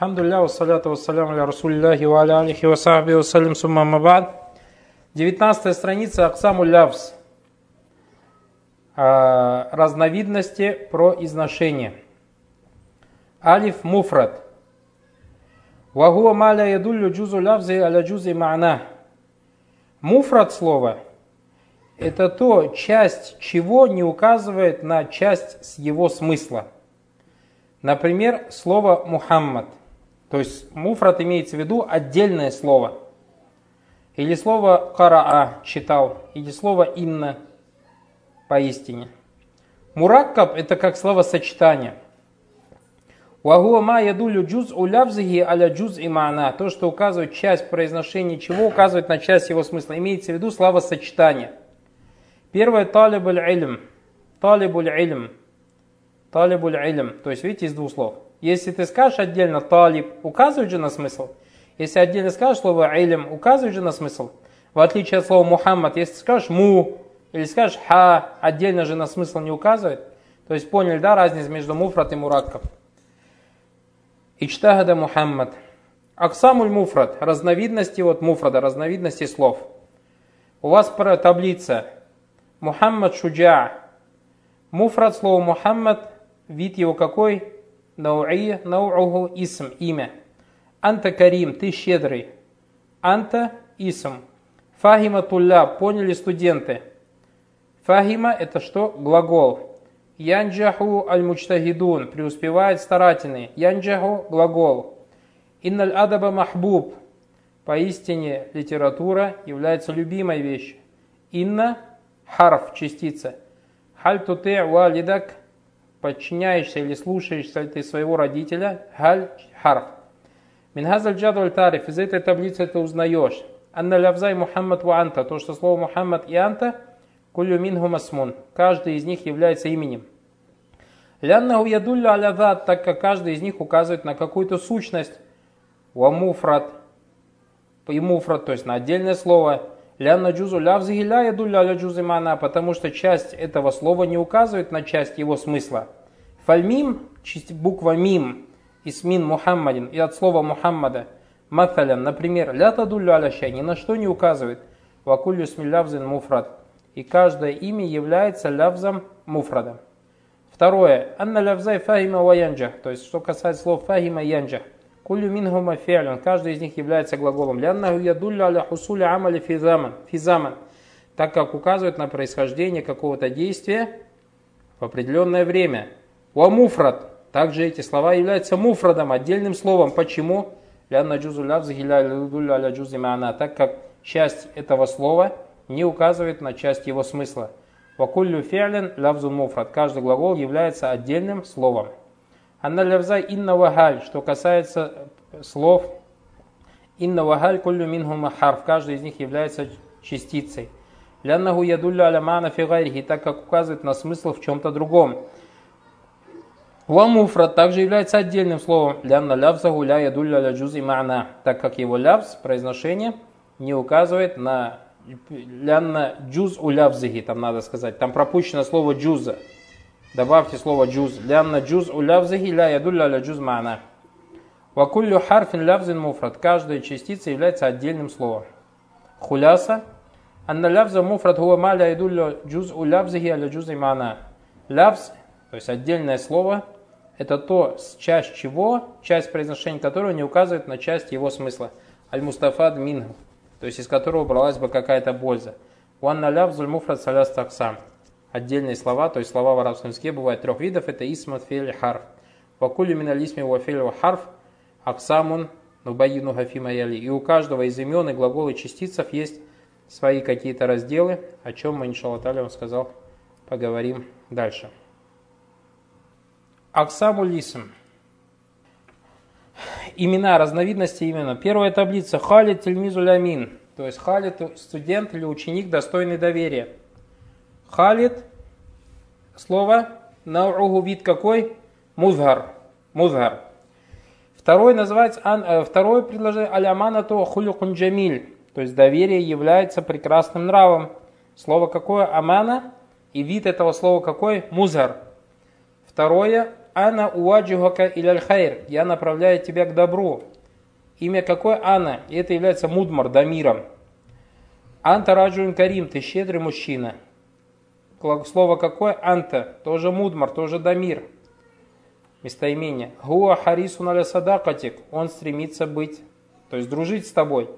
Хамдулля, вассаляту вассаляму аля расулиллахи ва аля алихи ва сахби вассалям сумма мабад. 19 страница Аксаму Лявс. А, разновидности про изношение. Алиф муфрат. Вагуа маля ядуллю джузу лявзи аля джузи ма'на. Муфрат слово – это то, часть чего не указывает на часть с его смысла. Например, слово «Мухаммад». То есть муфрат имеется в виду отдельное слово. Или слово «караа» читал, или слово «инна» поистине. Мураккаб – это как словосочетание. Вагуа ма ядулю джуз улявзихи аля джуз и. То, что указывает часть произношения чего, указывает на часть его смысла. Имеется в виду словосочетание. Первое – талибуль илм. Талибуль илм. Талибуль илм. То есть, видите, из двух слов. Если ты скажешь отдельно талиб, указывает же на смысл. Если отдельно скажешь слово илм, указывает же на смысл. В отличие от слова Мухаммад, если скажешь му или скажешь ха, отдельно же на смысл не указывает. То есть поняли, да, разницу между муфрат и мураккаб. Ичтагада Мухаммад. Аксамуль муфрат, разновидности вот муфрада, разновидности слов. У вас таблица. Мухаммад шуджа. Муфрат слово Мухаммад, вид его какой? Нау'ия, нау'уху исм, имя. Анта карим, ты щедрый. Анта исм. Фахима тулля, поняли студенты. Фахима это что? Глагол. Янджаху аль-мучтагидун, преуспевает старательный. Янджаху – глагол. Инналь адаба махбуб, поистине литература является любимой вещью. Инна – харф, частица. Халь туте валидак, подчиняешься или слушаешься ты своего родителя, халь харф. Минхазаль джадваль тариф, из этой таблицы ты узнаешь. Анна лявзай Мухаммад ва анта, то, что слово Мухаммад и анта, кулю минху масмун, каждый из них является именем. Ляннаху ядулля аля так как каждый из них указывает на какую-то сущность. Ва муфрат, и муфрат, то есть на отдельное слово. Лянна джузу лявзихи ля ядулля аля джузы мана, потому что часть этого слова не указывает на часть его смысла. Фальмим, буква мим, исмин Мухаммадин, и от слова Мухаммада. Маталян, например, ля тадулля аля ни на что не указывает. Вакулью смилявзин муфрат. И каждое имя является лявзом муфрадом. Второе. Анна лявзай фахима ва янджах. То есть, что касается слов фахима янджах. Кулю минхума фи'люн. Каждый из них является глаголом. Ляннаху ядулля аля хусуля амали физаман. Физаман. Так как указывает на происхождение какого-то действия в определенное время. Ва муфрат. Также эти слова являются муфрадом, отдельным словом. Почему? Лянна джузу аля джузи ма'ана. Так как часть этого слова не указывает на часть его смысла. Вакуллю фи'лин лавзу муфрат. Каждый глагол является отдельным словом. أن لفظ إن وهل, что касается слов إن وهل كل منهما حرف. Каждый из них является частицей. لأنه يدل على معنى في غيره, так как указывает на смысл в чем-то другом. ومفرد также является отдельным словом. لأن لفظه لا يدل على جزء معنى, так как его لفظ, произношение, не указывает на لأن جزء لفظه, там надо сказать. Там пропущено слово جزء. Добавьте слово джуз. Лянна джуз улявзихи ля ядулля ля джуз ма'на. Вакуллю харфин лявзин муфрат. Каждая частица является отдельным словом. Хуляса. Анна лявза муфрат хуа ма ля ядулля джуз улявзихи аля джуз ма'на. Лявз, то есть отдельное слово, это то, часть чего, часть произношения которого не указывает на часть его смысла. Аль-Мустафад минху то есть из которого бралась бы какая-то польза. Уанна лявзуль муфрат саляс таксам. Отдельные слова, то есть слова в арабском языке бывают трех видов, это исмат, фель, харф. Вакули миналисми ва фель ва харф, аксамун, нубаину хафима яли. И у каждого из имен и глаголов и частицев есть свои какие-то разделы, о чем мы, иншаллах, вам сказал, поговорим дальше. Аксаму лисм имена, разновидности имена. Первая таблица. Халид тельмизу лямин. То есть Халид студент или ученик, достойный доверия. Халид, слово, наугу вид какой? Музгар. Музгар. Второй называется, э, второе предложение алямана то хулюкун джамиль. То есть доверие является прекрасным нравом. Слово какое? Амана. И вид этого слова какой? Музгар. Второе, Ана уаджихака иляль хайр. Я направляю тебя к добру. Имя какое? Ана. И это является мудмар, дамиром. Анта раджун карим. Ты щедрый мужчина. Слово какое? Анта. Тоже мудмар, тоже дамир. Местоимение. Гуа харисун аля садакатик. Он стремится быть, то есть дружить с тобой.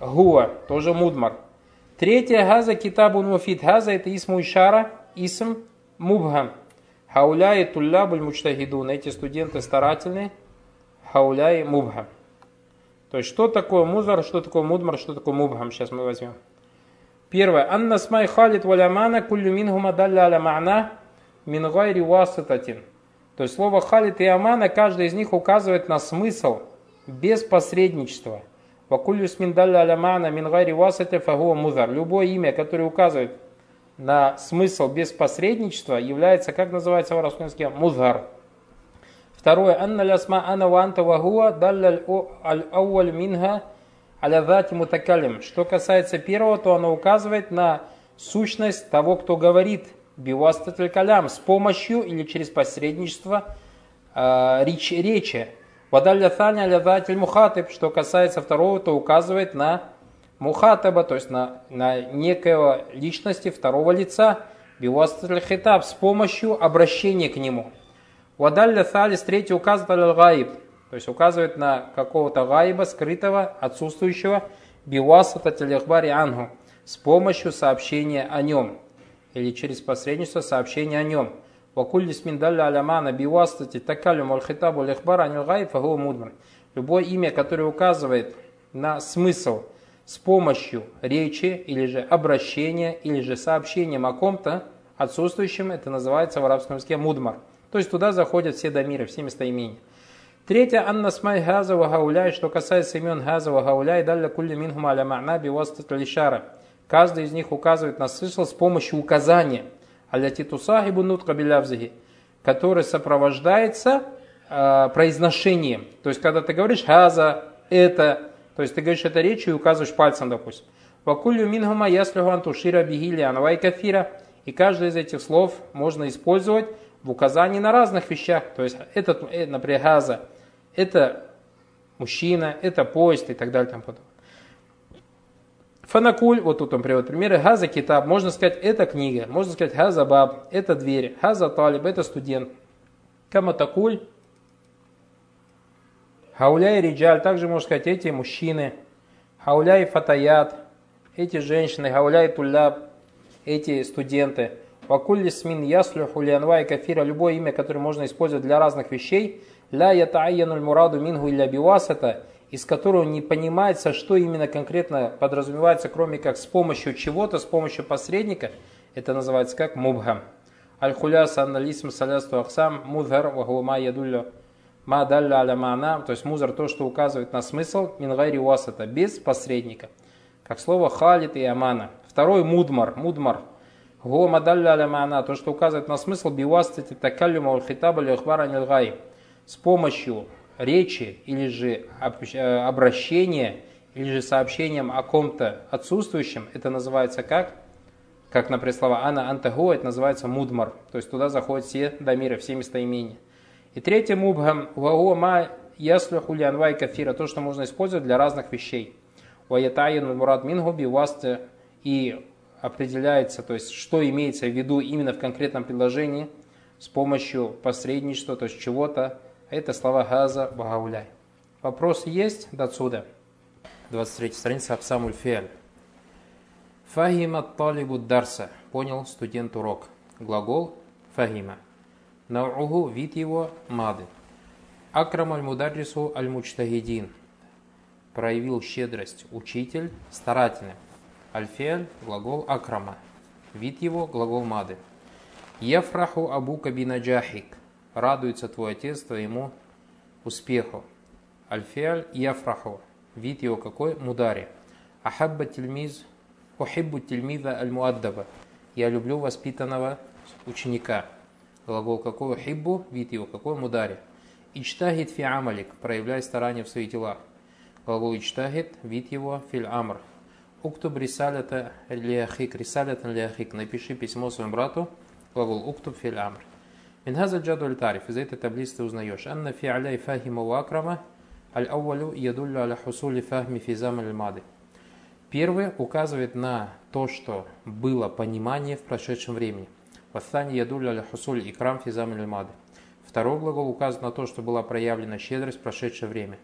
Гуа. Тоже мудмар. Третье. Газа китабун муфид. Газа это исму ишара. Исм мубхам. Хауляй туллябуль мучтагидун. Эти студенты старательные. Хауляй мубхам. То есть, что такое музар, что такое мудмар, что такое мубхам. Сейчас мы возьмем. Первое. Анна смай халит валямана куллю мингума далля аля ма'на мин гайри. То есть слово халит и амана, каждый из них указывает на смысл без посредничества. Вакулю сминдалля аля ма'на мин гайри васата фагуа музар. Любое имя, которое указывает на смысл без посредничества является, как называется в арабском языке, музгар. Второе. Анна лясма ана ва анта вахуа далля аль-ауаль минха аля дати мутакалим. Что касается первого, то оно указывает на сущность того, кто говорит бивастатель калям с помощью или через посредничество э, речи. речи. Вадалля таня аля дати мухатыб. Что касается второго, то указывает на мухатаба, то есть на, на некого личности второго лица, биуастатль хитаб, с помощью обращения к нему. Вадалля салис, третий указывает аль-гаиб, то есть указывает на какого-то гайба, скрытого, отсутствующего, биуасата телехбари ангу, с помощью сообщения о нем, или через посредничество сообщения о нем. Вакулли сминдалля алямана биуастати такалю мальхитабу лехбар анил гайб мудман. Любое имя, которое указывает на смысл – с помощью речи или же обращения или же сообщением о ком-то отсутствующем, это называется в арабском языке мудмар. То есть туда заходят все домиры, все местоимения. Третье, анна смай газа гауляй, что касается имен газа гауляй, далля кулли минхум аля ма'на бивастат лишара. Каждый из них указывает на смысл с помощью указания. Аля титусахибу нутка билявзихи, который сопровождается э, произношением. То есть, когда ты говоришь газа, это, то есть ты говоришь это речью и указываешь пальцем, допустим. Вакулю мингума яслюху антушира бигилиан вайкафира. И каждый из этих слов можно использовать в указании на разных вещах. То есть этот, э, например, газа, это мужчина, это поезд и так далее. Там потом. Фанакуль, вот тут он приводит примеры, газа китаб, можно сказать, это книга, можно сказать, газа баб, это дверь, газа талиб, это студент. Каматакуль, Хауляй риджаль, также можно сказать эти мужчины. Хауляй фатаят, эти женщины. Хауляй туляб, эти студенты. Вакулли смин яслюху лианва кафира, любое имя, которое можно использовать для разных вещей. Ля ятаайянуль мураду мингу илля бивасата, из которого не понимается, что именно конкретно подразумевается, кроме как с помощью чего-то, с помощью посредника. Это называется как мубхам. Аль-хуляс анналисм салясту ахсам мудхар вахума ядуллю Ма далля аля ма'на, то есть музар то, что указывает на смысл, мингайри уасата, без посредника. Как слово халит и амана. Второй мудмар, мудмар. Го мадалля аля ма'на, то, что указывает на смысл, биуастати такаллюма улхитаба лихбара нильгай. С помощью речи или же э, обращения, или же сообщением о ком-то отсутствующем, это называется как? Как, например, слова ана антаго, это называется мудмар. То есть туда заходят все дамиры, все местоимения. И третье мубхам ваго ма яслюху лианвай кафира, то, что можно использовать для разных вещей. Ваятайин мурад мингуби васты и определяется, то есть что имеется в виду именно в конкретном предложении с помощью посредничества, то есть чего-то. Это слова газа багауляй. Вопрос есть до отсюда? 23 страница Абсамуль Фиаль. Фахима талибу дарса. Понял студент урок. Глагол фахима. Науху вид его мады. Акрам аль-мударрису аль-мучтагидин. Проявил щедрость учитель старательный. Альфель глагол акрама. Вид его глагол мады. Ефраху абу кабинаджахик. Радуется твой отец твоему успеху. Альфиаль яфраху. Вид его какой? Мудари. Ахабба тельмиз. Ухиббу тельмиза аль-муаддаба. Я люблю воспитанного ученика. Глагол какой? Хиббу, вид его какой? Мудари. Ичтагид фи амалик, проявляй старание в своих делах. Глагол ичтагид, вид его, филь амр. Уктуб рисалята ляхик, рисалята ляхик, напиши письмо своему брату. Глагол уктуб филь амр. Минхаза джадуль тариф. Из этой таблицы ты узнаешь. Анна фи аляй фахима вакрама аль-аувалю ядуллю аля хусули фахми физам аль-мады. Первый указывает на то, что было понимание в прошедшем времени. Ваthani ядуллю аля хусуль икрам физам аль-мады. Второй глагол указывает на то, что была проявлена щедрость в прошедшее время.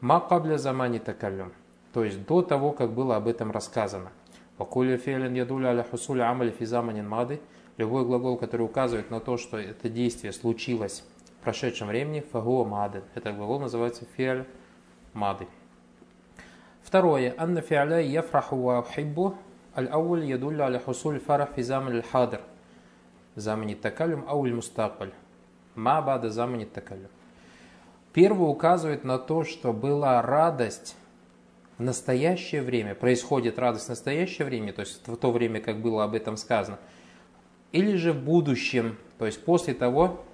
Ма кабля замани такалюм. То есть до того, как было об этом рассказано. Вакуля фейлен ядуля аля хусуля амали физаманин мады. Любой глагол, который указывает на то, что это действие случилось в прошедшем времени, фагуа мады. Этот глагол называется фиаль мады. Второе. Анна фиаля яфраху ва ухиббу. Аль-ауль ядулля аля хусуль фарах фи заман хадр Замани такалюм ауль мустакбаль. Ма бада замани такалюм. Первый указывает на то, что была радость в настоящее время, происходит радость в настоящее время, то есть в то время, как было об этом сказано, или же в будущем, то есть после того,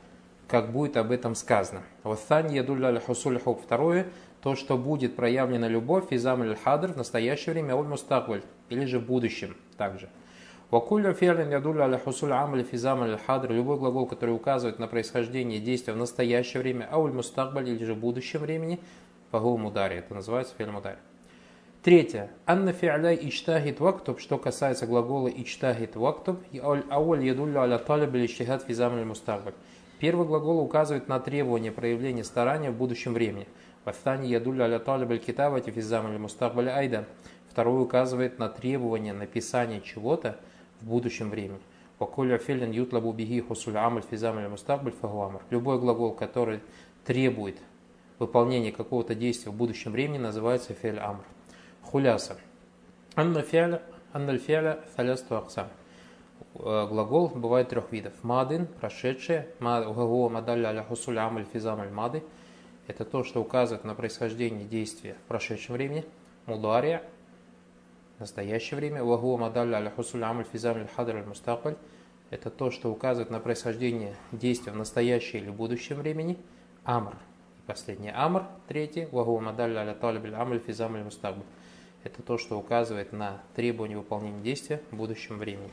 как будет об этом сказано. Ваthань ядулля хусуль хуб. Второе, то, что будет проявлена любовь и замаль хадр в настоящее время, оль мустакваль, или же в будущем также. Вакулля ферлин ядулля хусуль амаль физам аль хадр. Любой глагол, который указывает на происхождение действия в настоящее время, ауль мустакбаль или же в будущем времени, фагу мудари. Это называется мудари. Третье. Анна фи'ляй ичтахит вактуб, что касается глагола ичтахит вактуб, ауль ядулля аля талиб или ичтихат физам аль мустакбаль. Первый глагол указывает на требование проявления старания в будущем времени. Вафтани ядулля аля талиб аль китабати физам аль мустакбаль айдан. Второй указывает на требование написания чего-то в будущем времени. Вакуля филин ютлабу бихи хусуль амаль физам аль мустакбаль фагуамр. Любой глагол, который требует выполнения какого-то действия в будущем времени, называется фель амр. Хуляса. Анна фиаля, анна фиаля фалясту аксам. Глагол бывает трех видов. Мадин, прошедшее, глагол мадалля аля хусуль амаль физам аль мады. Это то, что указывает на происхождение действия в прошедшем времени. Мудария, настоящее время. Вагуа мадалля аля хусуль амаль физам аль хадр аль мустакбаль. Это то, что указывает на происхождение действия в настоящее или будущем времени. Амр. И последнее амр, третье. Вагуа мадалля аля талиб амаль физам аль мустакбаль это то, что указывает на требование выполнения действия в будущем времени.